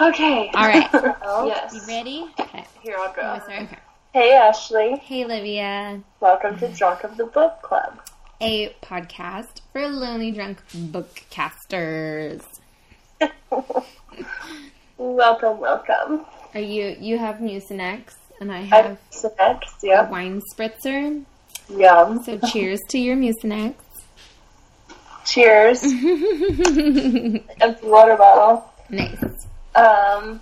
Okay. All right. yes. You ready? Okay. Here I'll go. Oh, sorry. Okay. Hey, Ashley. Hey, Livia. Welcome to Drunk of the Book Club. A podcast for lonely drunk bookcasters. welcome, welcome. Are you? You have Mucinex, and I I have have next. a wine spritzer. Yum. So cheers to your Mucinex. Cheers. Empty water bottle. nice. Um,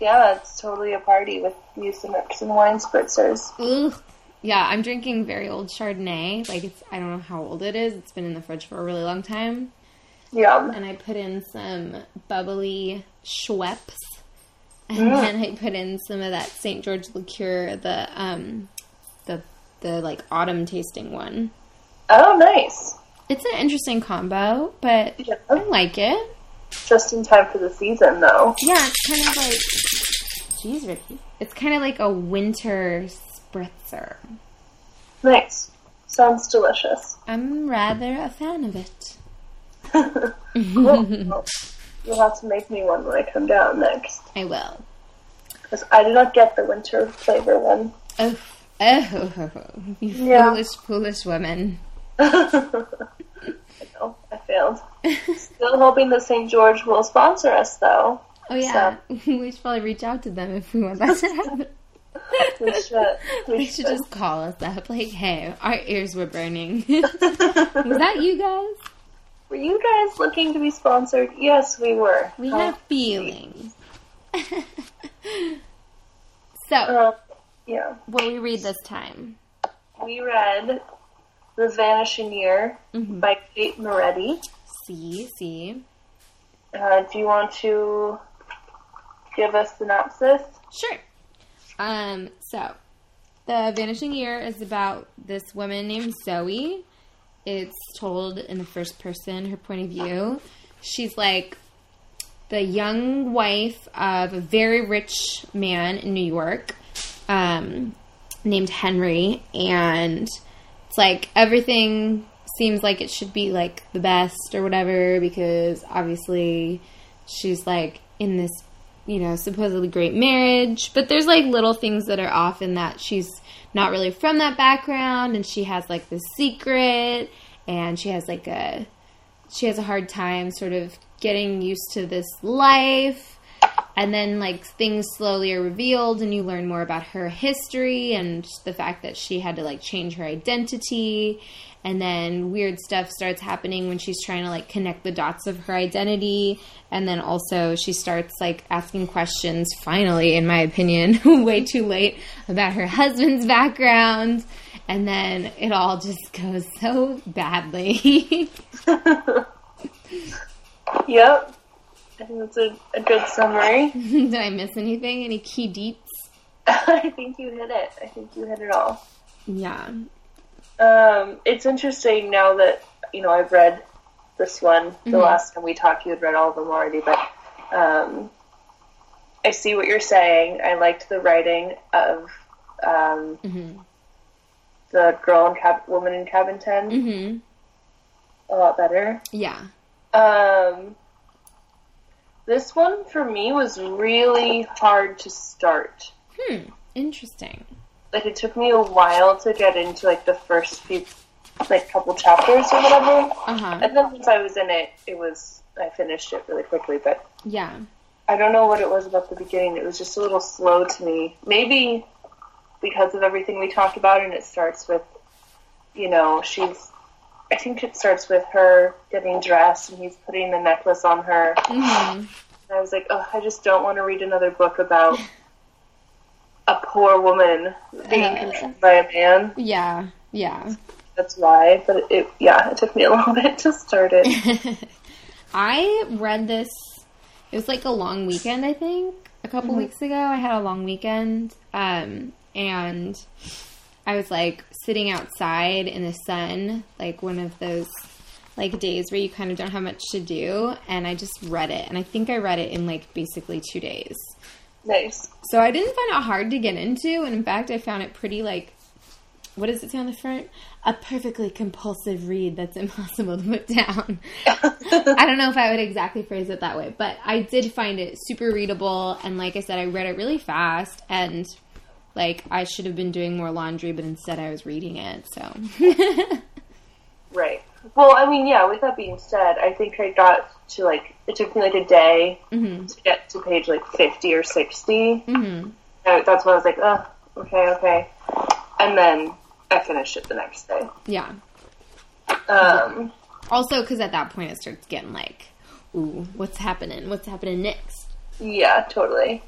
yeah, it's totally a party with Mucinex and wine spritzers. Ugh. Yeah, I'm drinking very old Chardonnay. Like it's, I don't know how old it is. It's been in the fridge for a really long time. Yum. And I put in some bubbly Schweppes, and Mm. then I put in some of that St. George liqueur, the um, the the like autumn tasting one. Oh, nice. It's an interesting combo, but Yeah. I like it. Just in time for the season, though. Yeah, it's kind of like, jeez, Ricky, it's kind of like a winter spritzer. Nice. Sounds delicious. I'm rather a fan of it. Cool. You'll have to make me one when I come down next. I will. Because I did not get the winter flavor one. Oh, oh, you Yeah. foolish, foolish woman. I know, I failed. Still hoping that St. George will sponsor us, though. Oh yeah, we should probably reach out to them if we want that to happen. We should. We They should just call us up, like, "Hey, our ears were burning." Was that you guys? Were you guys looking to be sponsored? Yes, we were. We Oh, have feelings. so, uh, yeah. what we read this time? We read The Vanishing Year Mhm. by Kate Moretti. See, see. Uh, do you want to give a synopsis? Sure. Um, so, The Vanishing Year is about this woman named Zoe. It's told in the first person, her point of view. She's like the young wife of a very rich man in New York um, named Henry. And it's like everything seems like it should be like the best or whatever because obviously she's like in this you know supposedly great marriage. But there's like little things that are off in that she's not really from that background and she has like this secret and she has like a she has a hard time sort of getting used to this life and then like things slowly are revealed and you learn more about her history and the fact that she had to like change her identity. And then weird stuff starts happening when she's trying to like connect the dots of her identity. And then also she starts like asking questions finally in my opinion way too late about her husband's background. And then it all just goes so badly. Yep. I think that's a, a good summary. did i miss anything any key deets I think you hit it. I think you hit it all. yeah Um, it's interesting now that you know I've read this one. The Mhm. last time we talked, you had read all of them already, but um, I see what you're saying. I liked the writing of um, hmm the girl in Cab- woman in cabin 10 hmm a lot better. yeah Um, this one for me was really hard to start. hmm interesting Like it took me a while to get into like the first few, like couple chapters or whatever. uh-huh And then once I was in it, it was I finished it really quickly. But yeah I don't know what it was about the beginning. It was just a little slow to me. Maybe because of everything we talked about, and it starts with, you know, she's. I think it starts with her getting dressed, and he's putting the necklace on her. hmm And I was like, oh, I just don't want to read another book about a poor woman being Uh. controlled by a man. yeah yeah That's why. But it, yeah, it took me a little bit to start it. I read this. It was like a long weekend, I think. A couple weeks ago, I had a long weekend, um, and I was like sitting outside in the sun, like one of those like days where you kind of don't have much to do, and I just read it, and I think I read it in like basically two days. Nice. So I didn't find it hard to get into, and in fact, I found it pretty like what does it say on the front? A perfectly compulsive read that's impossible to put down. I don't know if I would exactly phrase it that way, but I did find it super readable. And like I said, I read it really fast and like I should have been doing more laundry, but instead I was reading it. So, Right. Well, I mean, yeah. With that being said, I think I got to like it took me like a day hmm to get to page like fifty or 60 hmm Uh, That's when I was like, oh, okay, okay. And then I finished it the next day. yeah. Um, Also, because at that point it starts getting like, ooh, what's happening? What's happening next? yeah, totally.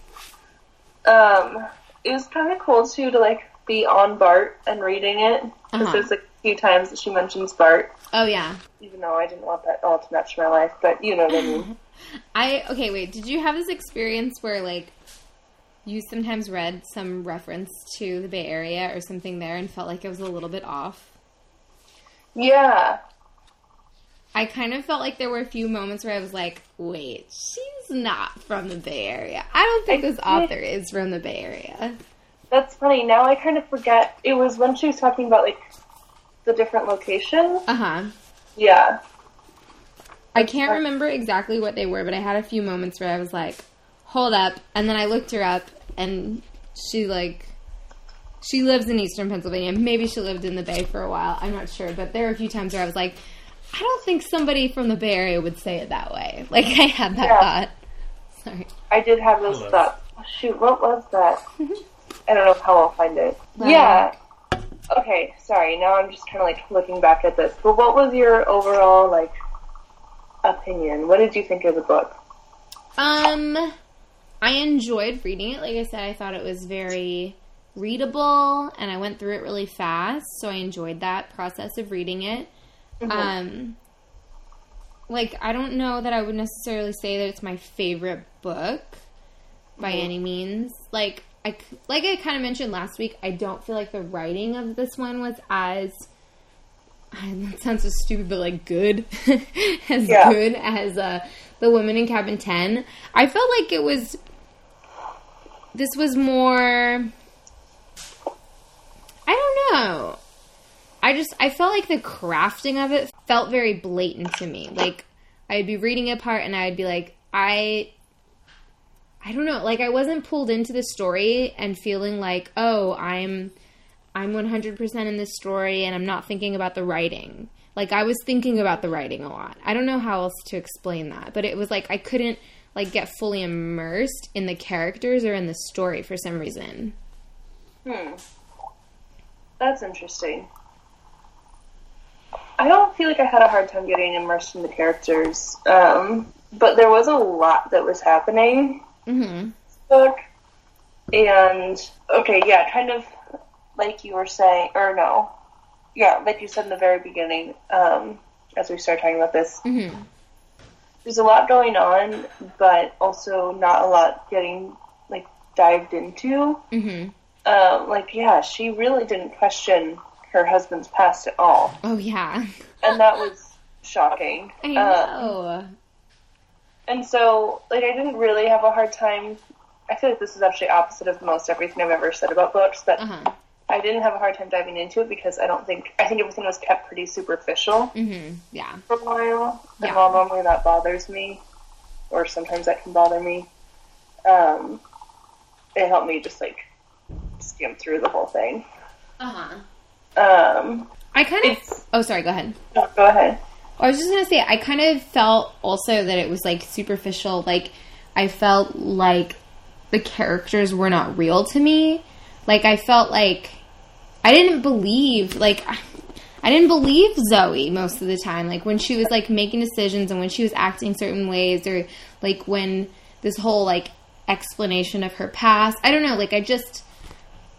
Um, it was kind of cool too to like be on Bart and reading it because Uh-huh. there's like a few times that she mentions Bart, Oh yeah. even though I didn't want that all to match my life. But you know what I mean. I okay, wait. Did you have this experience where like you sometimes read some reference to the Bay Area or something there and felt like it was a little bit off? yeah, I kind of felt like there were a few moments where I was like, "Wait, she's not from the Bay Area. I don't think I this author is from the Bay Area." that's funny. Now I kind of forget. It was when she was talking about like the different locations. Uh huh. Yeah, I can't remember exactly what they were, but I had a few moments where I was like, "Hold up!" And then I looked her up, and she like she lives in Eastern Pennsylvania. Maybe she lived in the Bay for a while. I'm not sure, but there were a few times where I was like, "I don't think somebody from the Bay Area would say it that way." Like I had that Yeah. thought. Sorry. I did have those Hello. thoughts. Oh, shoot, what was that? I don't know how I'll find it. Wow. Yeah. Okay, sorry. Now I'm just kind of like looking back at this. But what was your overall like opinion? What did you think of the book? Um, I enjoyed reading it. Like I said, I thought it was very readable, and I went through it really fast, so I enjoyed that process of reading it. Um, like I don't know that I would necessarily say that it's my favorite book by any means. Like I like I kind of mentioned last week, I don't feel like the writing of this one was as that sounds so stupid, but like good, as Yeah. good as uh, the woman in cabin ten. I felt like it was. This was more. I don't know. I just I felt like the crafting of it felt very blatant to me. Like I'd be reading a part and I'd be like, I I don't know, like I wasn't pulled into the story and feeling like, oh, I'm I'm 100% in this story and I'm not thinking about the writing. Like I was thinking about the writing a lot. I don't know how else to explain that, but it was like I couldn't like get fully immersed in the characters or in the story for some reason. Hmm. That's interesting. I don't feel like I had a hard time getting immersed in the characters, um, but there was a lot that was happening Mhm. book. And okay, yeah, kind of like you were saying, or no, yeah, like you said in the very beginning, um, as we started talking about this, Mhm. there's a lot going on, but also not a lot getting like dived into. Mhm. Um, like, yeah, she really didn't question her husband's past at all, Oh yeah. and that was shocking. I Um, know. And so, like, I didn't really have a hard time. I feel like this is actually opposite of most everything I've ever said about books, but uh-huh. I didn't have a hard time diving into it because I don't think I think everything was kept pretty superficial Mhm. Yeah. for a while. And Yeah. while normally that bothers me, or sometimes that can bother me, um, it helped me just like skim through the whole thing. Uh-huh. Um, I kind of Oh, sorry, go ahead. no, go ahead. I was just gonna say, I kind of felt also that it was like superficial. Like, I felt like the characters were not real to me. Like, I felt like I didn't believe, like, I didn't believe Zoe most of the time. Like, when she was like making decisions and when she was acting certain ways, or like when this whole like explanation of her past. I don't know. Like, I just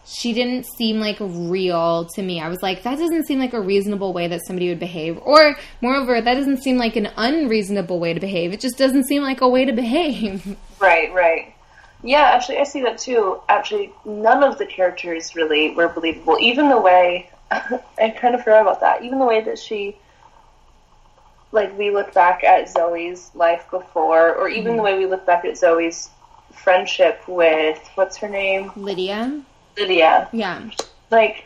she didn't seem like real to me. I was like, that doesn't seem like a reasonable way that somebody would behave. Or, moreover, that doesn't seem like an unreasonable way to behave. It just doesn't seem like a way to behave. Right, right. Yeah, actually, I see that too. Actually, none of the characters really were believable. Even the way I kind of forgot about that. Even the way that she, like, we look back at Zoe's life before, or even the mm-hmm. way we look back at Zoe's friendship with what's her name, Lydia? Lydia. Yeah. Like,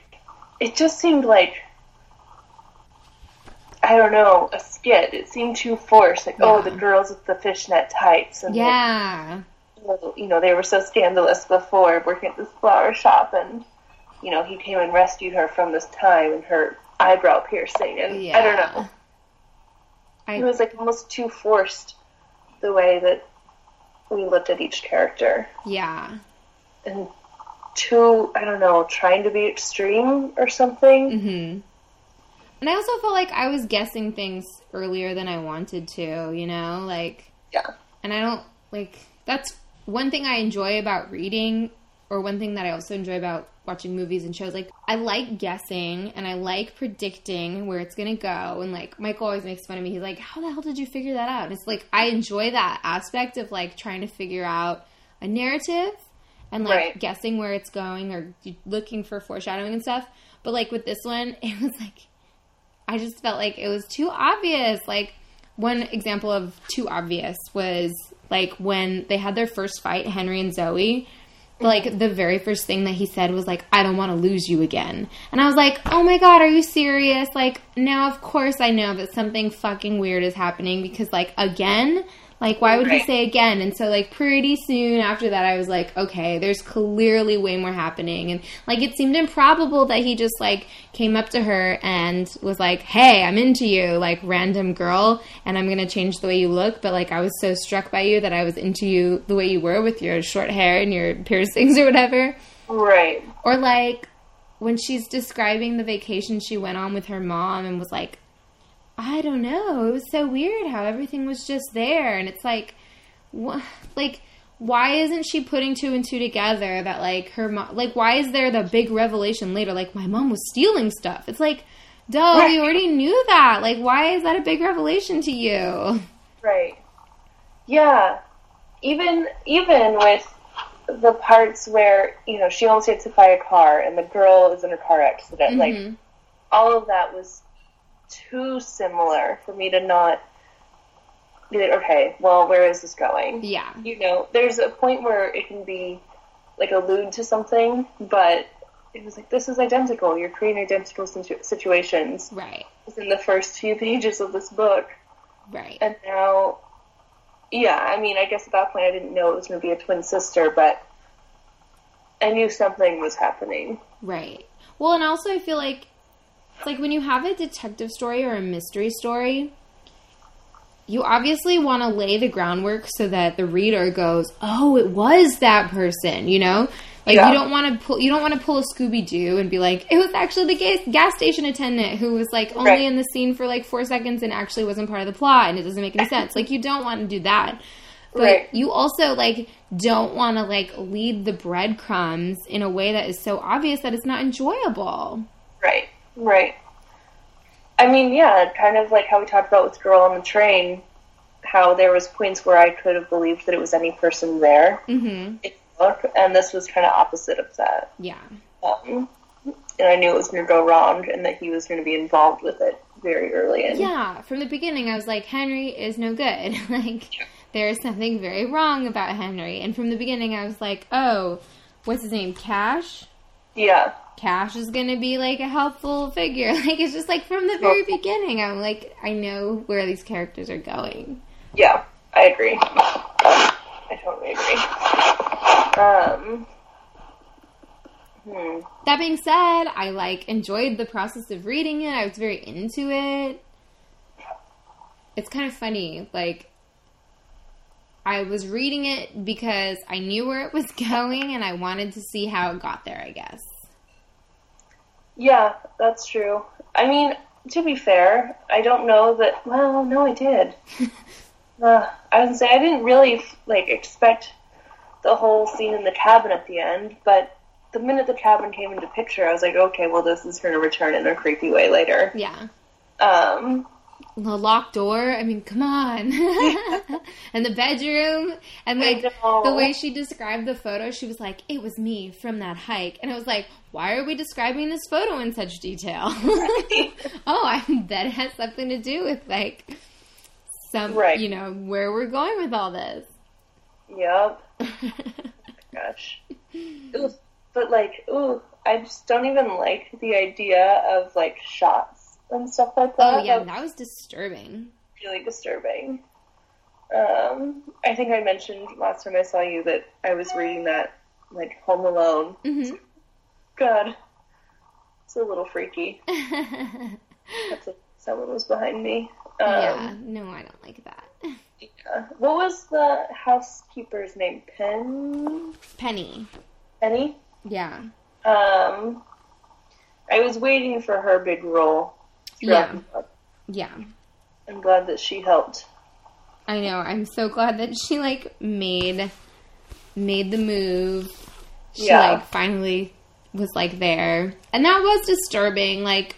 it just seemed like I don't know a skit. It seemed too forced. Like, oh, the girls with the fishnet tights, and Yeah. you know they were so scandalous before working at this flower shop, and you know he came and rescued her from this time and her eyebrow piercing, and I don't know. I, It was like almost too forced the way that we looked at each character, yeah. and too I don't know trying to be extreme or something. hmm And I also felt like I was guessing things earlier than I wanted to, you know? Like, Yeah. and I don't, like, that's one thing I enjoy about reading, or one thing that I also enjoy about watching movies and shows. Like, I like guessing and I like predicting where it's gonna go. And, like, Michael always makes fun of me. He's like, How the hell did you figure that out? And it's like, I enjoy that aspect of, like, trying to figure out a narrative and, like, Right. guessing where it's going or looking for foreshadowing and stuff. But, like, with this one, it was like, I just felt like it was too obvious. Like one example of too obvious was like when they had their first fight, Henry and Zoe. Mm-hmm. Like the very first thing that he said was like, "I don't want to lose you again," and I was like, "Oh my god, are you serious?" Like now, of course, I know that something fucking weird is happening because like again, like why would he say again? And so like pretty soon after that, I was like, okay, there's clearly way more happening, and like it seemed improbable that he just like came up to her and was like, "Hey, I'm into you, like random girl, and I'm gonna change the way you look." But like I was so struck by you that I was into you the way you were with your short hair and your piercings or whatever. Right. Or like when she's describing the vacation she went on with her mom and was like, I don't know, it was so weird how everything was just there, and it's like, wh- like. Why isn't she putting two and two together that like her mom like why is there the big revelation later like my mom was stealing stuff? It's like duh, Right. we already knew that. Like why is that a big revelation to you? Right. Yeah. Even even with the parts where you know she almost gets hit by a car and the girl is in a car accident, like Mhm. all of that was too similar for me to not be like, okay, well, where is this going? Yeah. You know, there's a point where it can be like allude to something, but it was like this is identical. You're creating identical situ- situations Right. within the first few pages of this book. Right. And now, yeah, I mean, I guess at that point I didn't know it was going to be a twin sister, but I knew something was happening. Right. Well, and also I feel like it's like when you have a detective story or a mystery story, you obviously want to lay the groundwork so that the reader goes, "Oh, it was that person," you know? Like Yeah. you don't want to pull you don't want to pull a Scooby Doo and be like, "It was actually the gas, gas station attendant who was like only Right. in the scene for like 4 seconds and actually wasn't part of the plot and it doesn't make any sense." like you don't want to do that. But Right. you also like don't want to like lead the breadcrumbs in a way that is so obvious that it's not enjoyable. Right, right. I mean, yeah, kind of like how we talked about with Girl on the Train, how there was points where I could have believed that it was any person there. Mhm. book, and this was kind of opposite of that. Yeah. Um, and I knew it was going to go wrong, and that he was going to be involved with it very early in. Yeah, from the beginning I was like Henry is no good. like there is something very wrong about Henry. And from the beginning I was like, "Oh, what's his name? Cash?" Yeah. Cash is going to be like a helpful figure. Like it's just like from the very beginning I'm like I know where these characters are going. Yeah, I agree. I totally agree. Um, hmm. That being said, I like enjoyed the process of reading it. I was very into it. It's kind of funny, like I was reading it because I knew where it was going and I wanted to see how it got there, I guess. Yeah, that's true. I mean, to be fair, I don't know that. Well, no, I did. uh, I would say I didn't really like expect the whole scene in the cabin at the end, but the minute the cabin came into picture, I was like, okay, well, this is going to return in a creepy way later. Yeah. Um, The locked door, I mean, come on. and the bedroom and like the way she described the photo, she was like, "It was me from that hike." And I was like, "Why are we describing this photo in such detail?" oh, I bet it has something to do with like some, Right. you know, where we're going with all this. yep. Gosh. Ooh, but like, ooh, I just don't even like the idea of like shots and stuff like that. Oh yeah, That that was disturbing. really disturbing. Um, I think I mentioned last time I saw you that I was reading that like Home Alone. hmm God, it's a little freaky. That's what someone was behind me. Um, yeah, no, I don't like that. yeah. What was the housekeeper's name? Pen Penny. Penny. Yeah. Um, I was waiting for her big role. Yeah. Yeah. I'm glad that she helped. I know. I'm so glad that she like made made the move. She Yeah. like finally was like there. And that was disturbing like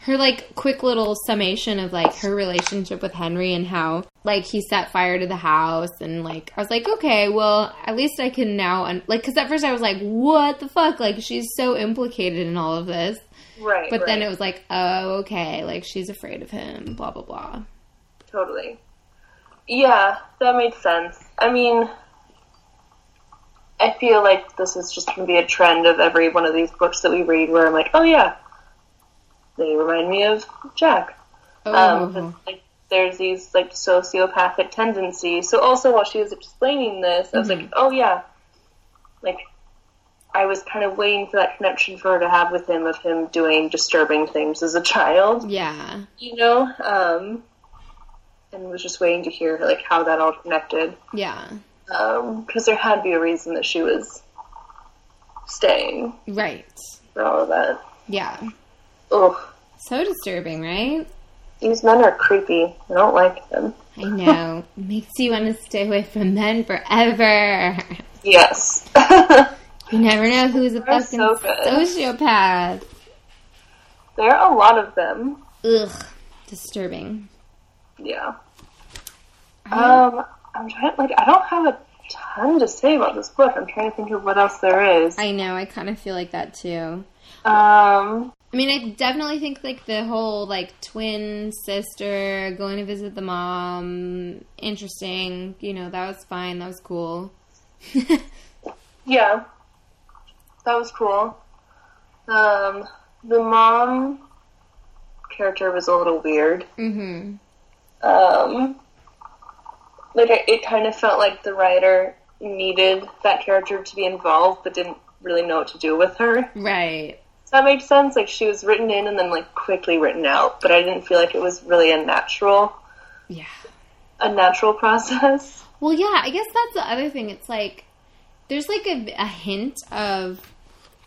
her like quick little summation of like her relationship with Henry and how like he set fire to the house and like I was like okay well at least I can now un- like cuz at first I was like what the fuck like she's so implicated in all of this Right. but then right. it was like oh okay like she's afraid of him blah blah blah Totally. Yeah, that made sense. I mean, I feel like this is just going to be a trend of every one of these books that we read where I'm like, oh yeah, they remind me of Jack. oh Um, like, there's these like sociopathic tendencies. So also while she was explaining this, I was like, oh yeah, like I was kind of waiting for that connection for her to have with him of him doing disturbing things as a child yeah you know, um, and was just waiting to hear like how that all connected, yeah because there had to be a reason that she was staying right for all of that. Yeah. Ugh, So disturbing, right? these men are creepy. I don't like them. I know. Makes you want to stay away from men forever. Yes. You never know who's a They're fucking so sociopath. there are a lot of them. Ugh. Disturbing. Yeah. Um, I'm trying. Like, I don't have a ton to say about this book. I'm trying to think of what else there is. I know, I kind of feel like that too. Um, I mean, I definitely think like the whole like twin sister going to visit the mom, interesting. You know, that was fine. That was cool. Yeah, that was cool. Um, the mom character was a little weird. mhm. Um, like it, it kind of felt like the writer needed that character to be involved, but didn't really know what to do with her. Right. Does that make sense? Like she was written in and then like quickly written out, but I didn't feel like it was really a natural, Yeah. a natural process. Well, yeah, I guess that's the other thing. It's like there's like a, a hint of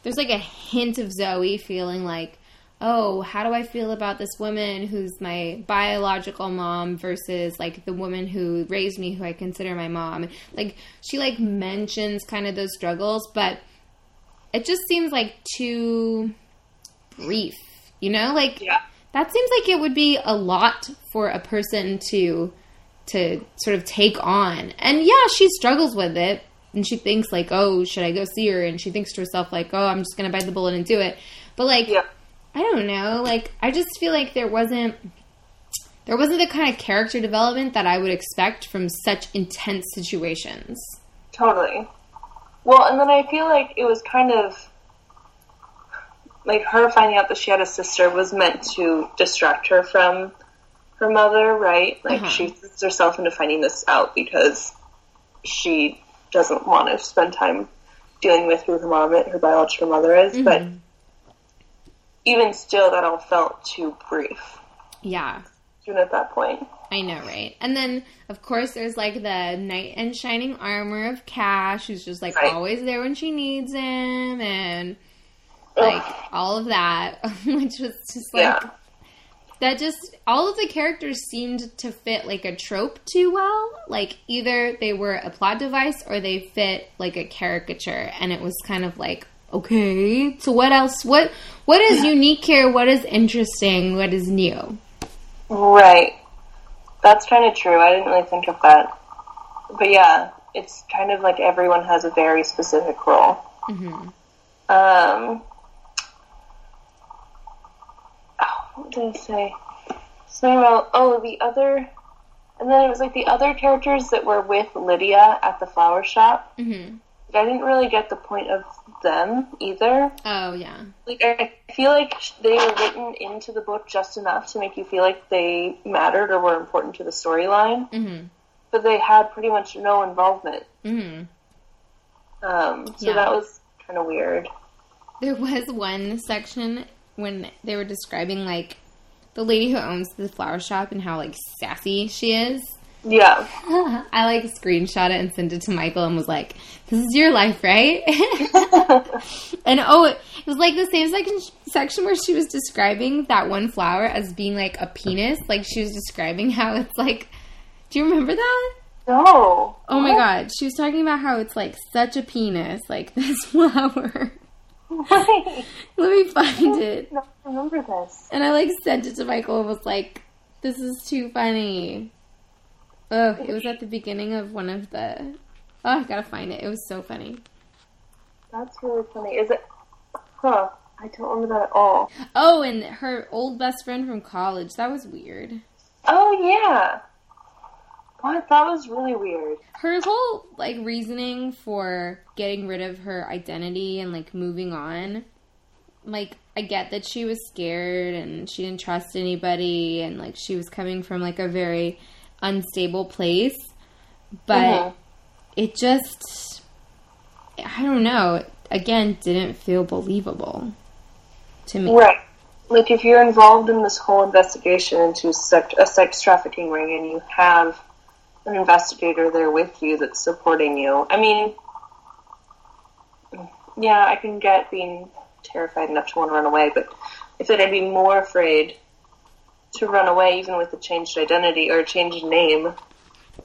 there's like a hint of Zoe feeling like, oh, how do I feel about this woman who's my biological mom versus like the woman who raised me, who I consider my mom. Like she like mentions kind of those struggles, but it just seems like too brief. You know, like Yeah. that seems like it would be a lot for a person to to sort of take on. And yeah, she struggles with it and she thinks like, "Oh, should I go see her?" and she thinks to herself like, "Oh, I'm just going to bite the bullet and do it." But like Yeah. I don't know, like I just feel like there wasn't there wasn't the kind of character development that I would expect from such intense situations. Totally. Well, and then I feel like it was kind of like her finding out that she had a sister was meant to distract her from her mother, right? Like Uh-huh. she puts herself into finding this out because she doesn't want to spend time dealing with who her mom, her biological mother is. Mm-hmm. But even still, that all felt too brief, Yeah. even at that point. I know, right? And then, of course, there's like the knight in shining armor of Cash, who's just like Right. always there when she needs him, and like all of that, which was just like Yeah. That. Just all of the characters seemed to fit like a trope too well. Like either they were a plot device or they fit like a caricature, and it was kind of like. Okay, so what else? What what is unique here? What is interesting? What is new? Right. That's kind of true. I didn't really think of that. But yeah, it's kind of like everyone has a very specific role. hmm Um, oh, what did I say? Something about, oh, the other, and then it was like the other characters that were with Lydia at the flower shop. hmm I didn't really get the point of them either. Oh yeah. Like I feel like they were written into the book just enough to make you feel like they mattered or were important to the storyline, Mhm. but they had pretty much no involvement. Mhm. Um, so Yeah. that was kind of weird. There was one section when they were describing like the lady who owns the flower shop and how like sassy she is. Yeah. I like screenshot it and sent it to Michael and was like, "This is your life, right?" and oh, it was like the same section section where she was describing that one flower as being like a penis. Like she was describing how it's like. Do you remember that? No. Oh my god, she was talking about how it's like such a penis, like this flower. Let me find it. I remember this. And I like sent it to Michael and was like, "This is too funny." Oh, it was at the beginning of one of the. Oh, I gotta find it. It was so funny. That's really funny. Is it? Huh. I don't remember that at all. Oh, and her old best friend from college. That was weird. Oh yeah. What? That was really weird. Her whole like reasoning for getting rid of her identity and like moving on. Like I get that she was scared and she didn't trust anybody and like she was coming from like a very unstable place. But Mhm. it just I don't know, again didn't feel believable to me. Right. Like if you're involved in this whole investigation into sex, a sex trafficking ring and you have an investigator there with you that's supporting you. I mean, yeah, I can get being terrified enough to want to run away, but I feel like I'd be more afraid to run away even with a changed identity or a changed name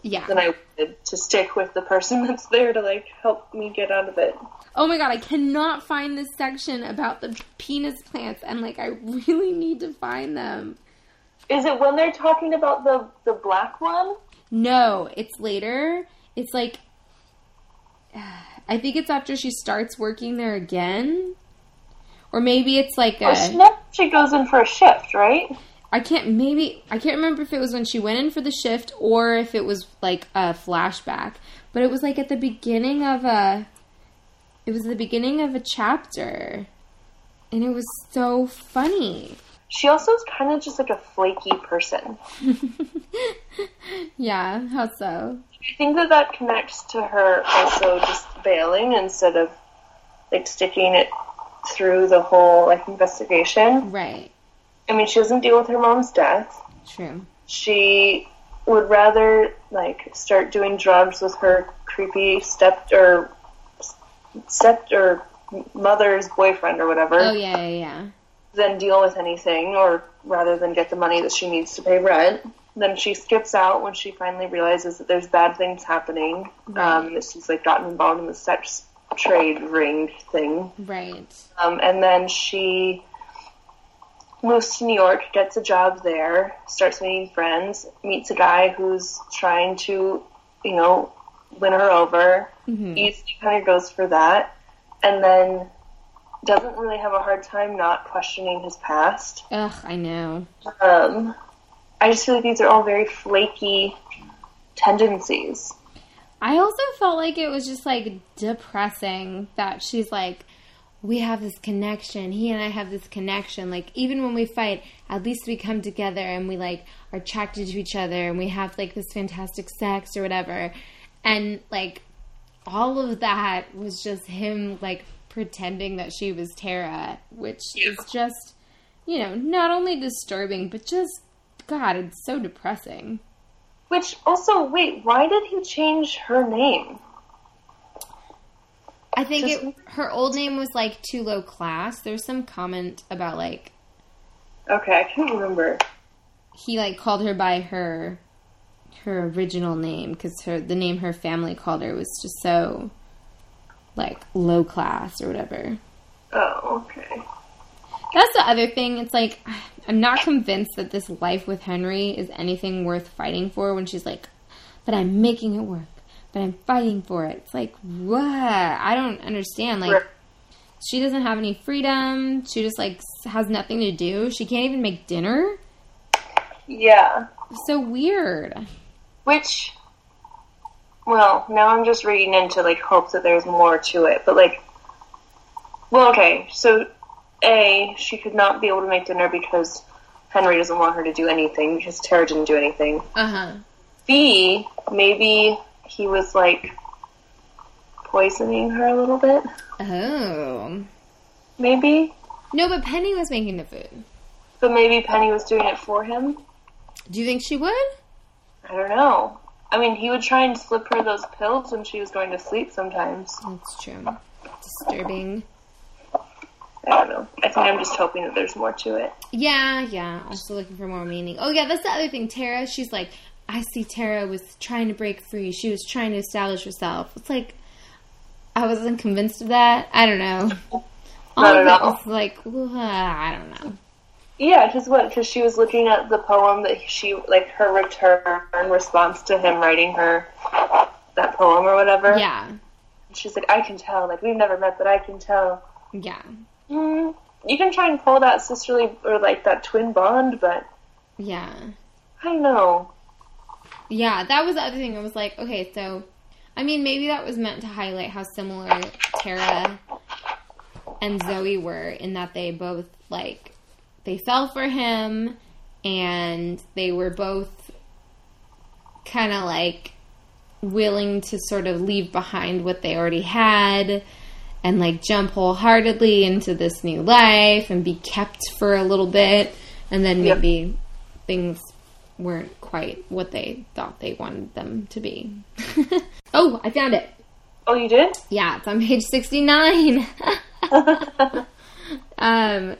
Yeah. than I would to stick with the person that's there to like help me get out of it. Oh my god, I cannot find this section about the penis plants and like I really need to find them. Is it when they're talking about the the black one? No, it's later. It's like I think it's after she starts working there again. Or maybe it's like a she, no, she goes in for a shift, right? I can't maybe I can't remember if it was when she went in for the shift or if it was like a flashback. But it was like at the beginning of a it was the beginning of a chapter. And it was so funny. She also is kind of just like a flaky person. yeah, how so? I think that that connects to her also just bailing instead of like sticking it through the whole like investigation. Right. I mean, she doesn't deal with her mom's death. True. She would rather like start doing drugs with her creepy step or step or mother's boyfriend or whatever Oh yeah, yeah, yeah. Than deal with anything or rather than get the money that she needs to pay rent. Then she skips out when she finally realizes that there's bad things happening. Um, that she's like gotten involved in the sex trade ring thing. Right. Um, and then she moves to New York, gets a job there, starts meeting friends, meets a guy who's trying to, you know, win her over. Mhm. Easily kind of goes for that. And then doesn't really have a hard time not questioning his past. Ugh, I know. Um, I just feel like these are all very flaky tendencies. I also felt like it was just like depressing that she's like, we have this connection. He and I have this connection. Like even when we fight, at least we come together and we like are attracted to each other and we have like this fantastic sex or whatever. And like all of that was just him like pretending that she was Tara, which is just, you know, not only disturbing but just God, it's so depressing. Which also, wait, why did he change her name? I think Just- it, her old name was like too low class. There's some comment about like Okay, I can't remember. he like called her by her her original name because her the name her family called her was just so like low class or whatever. Oh, okay. That's the other thing. It's like I'm not convinced that this life with Henry is anything worth fighting for. When she's like, "But I'm making it work. But I'm fighting for it." It's like what? I don't understand. Like she doesn't have any freedom. She just like has nothing to do. She can't even make dinner. Yeah. So weird. Which well, now I'm just reading into like hopes that there's more to it. But like, well, okay, so a she could not be able to make dinner because Henry doesn't want her to do anything because Tara didn't do anything. Uh huh. B maybe he was like poisoning her a little bit. Oh. Maybe, No, but Penny was making the food. but maybe Penny was doing it for him. Do you think she would? I don't know. I mean, he would try and slip her those pills when she was going to sleep sometimes. That's true. Disturbing. I don't know. I think I'm just hoping that there's more to it. Yeah, yeah. Also looking for more meaning. Oh, yeah, that's the other thing. Tara, she's like, I see Tara was trying to break free. She was trying to establish herself. It's like, I wasn't convinced of that. I don't know. All Not of at all. was like, I don't know. Yeah, because what? Because she was looking at the poem that she, like, her return response to him writing her that poem or whatever. Yeah, And she's like, I can tell. Like, we've never met, but I can tell. yeah, Mm, you can try and pull that sisterly or, like, that twin bond, but yeah. I don't know. Yeah, that was the other thing. I was like, okay, so, I mean, maybe that was meant to highlight how similar Tara and Zoe were in that they both, like, they fell for him and they were both kind of like willing to sort of leave behind what they already had and like jump wholeheartedly into this new life and be kept for a little bit and then Yep. maybe things weren't quite what they thought they wanted them to be. oh, I found it. Oh, you did? Yeah, it's on page 69. um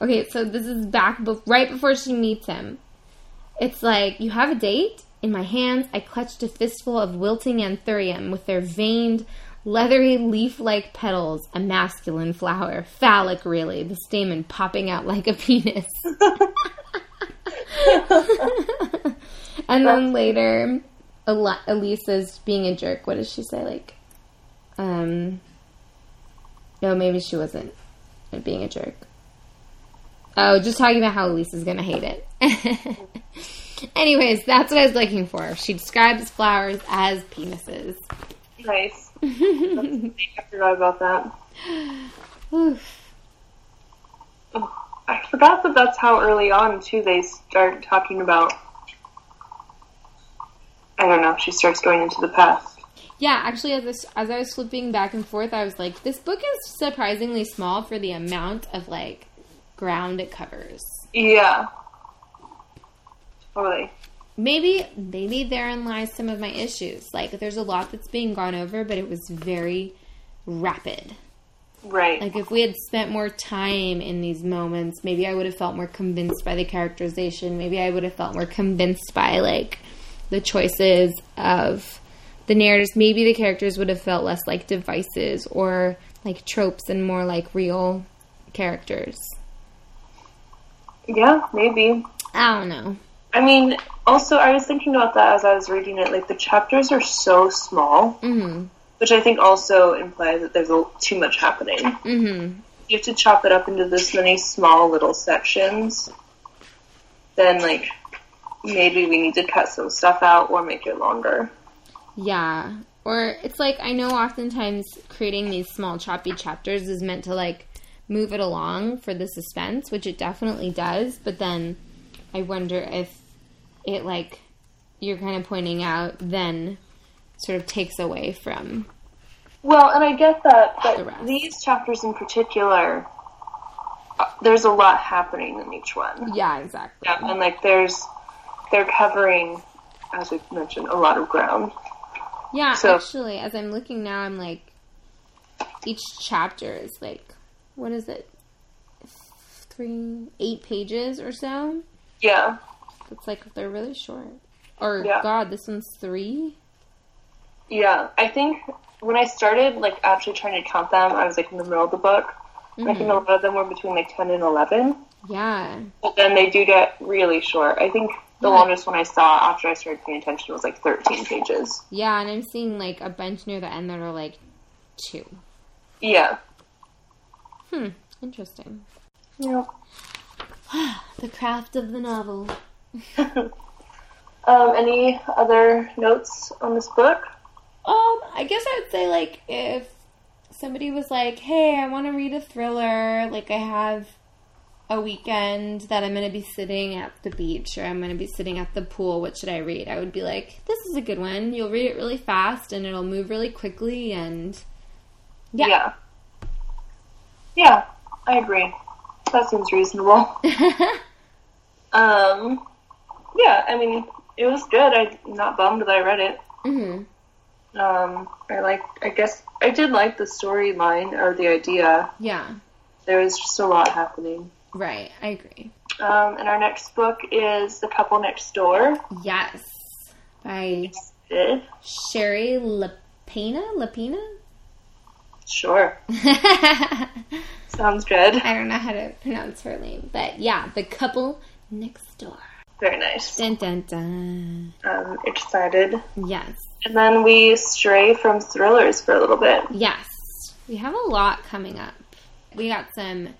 okay, so this is back be- right before she meets him. It's like, you have a date? In my hands, I clutched a fistful of wilting anthurium with their veined, leathery leaf-like petals, a masculine flower, phallic really, the stamen popping out like a penis. and then later, Eli- Elisa's being a jerk. What does she say? Like, um, no, maybe she wasn't being a jerk. Oh, just talking about how Elisa's gonna hate it. Anyways, that's what I was looking for. She describes flowers as penises. Nice. I forgot about that. Oof. Oh, I forgot that that's how early on, too, they start talking about. I don't know, she starts going into the past. Yeah, actually, as, this, as I was flipping back and forth, I was like, this book is surprisingly small for the amount of like ground it covers. Yeah. Totally. Maybe, maybe therein lies some of my issues. Like, there's a lot that's being gone over, but it was very rapid. Right. Like, if we had spent more time in these moments, maybe I would have felt more convinced by the characterization. Maybe I would have felt more convinced by, like, the choices of the narratives. Maybe the characters would have felt less like devices or like tropes and more like real characters. Yeah, maybe. I don't know. I mean, also, I was thinking about that as I was reading it. Like, the chapters are so small, hmm which I think also implies that there's a, too much happening. hmm you have to chop it up into this many small little sections, then like maybe we need to cut some stuff out or make it longer. Yeah. Or it's like I know oftentimes creating these small choppy chapters is meant to like move it along for the suspense, which it definitely does, but then I wonder if it like you're kind of pointing out then sort of takes away from Well, and I get that, The rest. these chapters in particular, uh, there's a lot happening in each one. Yeah, exactly. Yeah, and like there's, they're covering, as we mentioned, a lot of ground. Yeah, So- actually, as I'm looking now, I'm like, each chapter is like, what is it? Three, eight pages or so. Yeah, It's like they're really short. Or Yeah. God, this one's three. yeah. I think when I started like actually trying to count them, I was like in the middle of the book. I think a mm-hmm. lot of them were between like ten and eleven. Yeah, But then they do get really short. I think the Yeah. longest one I saw after I started paying attention was like 13 pages. yeah, and I'm seeing like a bunch near the end that are like two. Yeah. Hmm, interesting. Yeah. The craft of the novel. Um, any other notes on this book? Um, I guess I would say like if somebody was like, "Hey, I want to read a thriller," like I have a weekend that I'm going to be sitting at the beach or I'm going to be sitting at the pool, what should I read? I would be like, "This is a good one. You'll read it really fast and it'll move really quickly and yeah." Yeah. Yeah, I agree. That seems reasonable. Um, yeah, I mean, it was good. I'm not bummed that I read it. mhm. Um, I like. I guess I did like the storyline or the idea. Yeah. There was just a lot happening. Right. I agree. Um, and our next book is The Couple Next Door. Yes. By Shari Lapena? Lapina? Sure, sounds good. I don't know how to pronounce her name, but yeah, the couple next door. Very nice. Dun dun dun. Um, excited. Yes. And then we stray from thrillers for a little bit. Yes. We have a lot coming up. We got some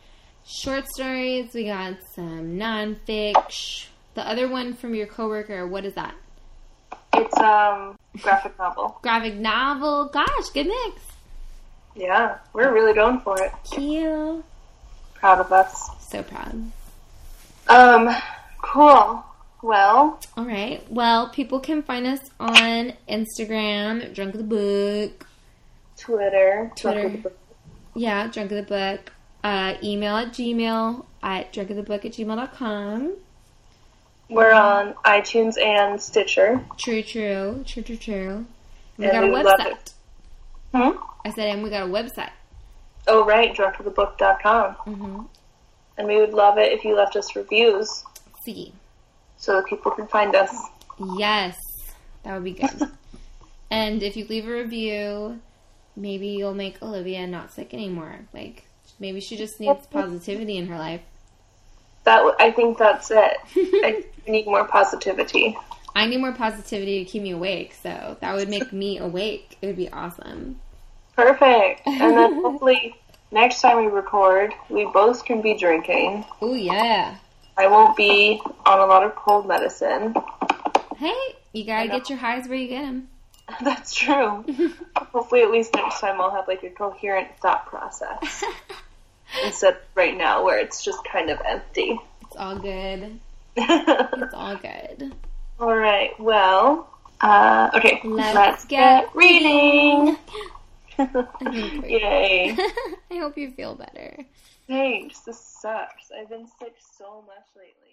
short stories, we got some nonfic. The other one from your coworker, what is that? It's um graphic novel. Graphic novel. Gosh, good mix. Yeah, we're really going for it. Cute. Proud of us. So proud. Um, cool. Well, All right. Well, people can find us on Instagram, Drunk of the Book. Twitter. Twitter. Yeah, Drunk of the Book. Uh, email at gmail at drunkofthebook at gmail.com. We're on iTunes and Stitcher. True, true. True, true, true. We And got a website. Hmm? I said, and we got a website. Oh, right, drunkofthebook.com. Mm-hmm. And we would love it if you left us reviews See. so that people can find us. Yes, that would be good. and if you leave a review, maybe you'll make Olivia not sick anymore. Like, maybe she just needs positivity in her life. That I think that's it. I need more positivity. I need more positivity to keep me awake, so that would make me awake. It would be awesome. Perfect. And then hopefully next time we record, we both can be drinking. Oh, yeah. I won't be on a lot of cold medicine. Hey, you gotta get your highs where you get them. That's true. Hopefully, at least next time I'll have like a coherent thought process instead of right now where it's just kind of empty. It's all good. It's all good. All right. Well, uh, okay. Let's get reading. think we're- Yay! I hope you feel better. Thanks. This sucks. I've been sick so much lately.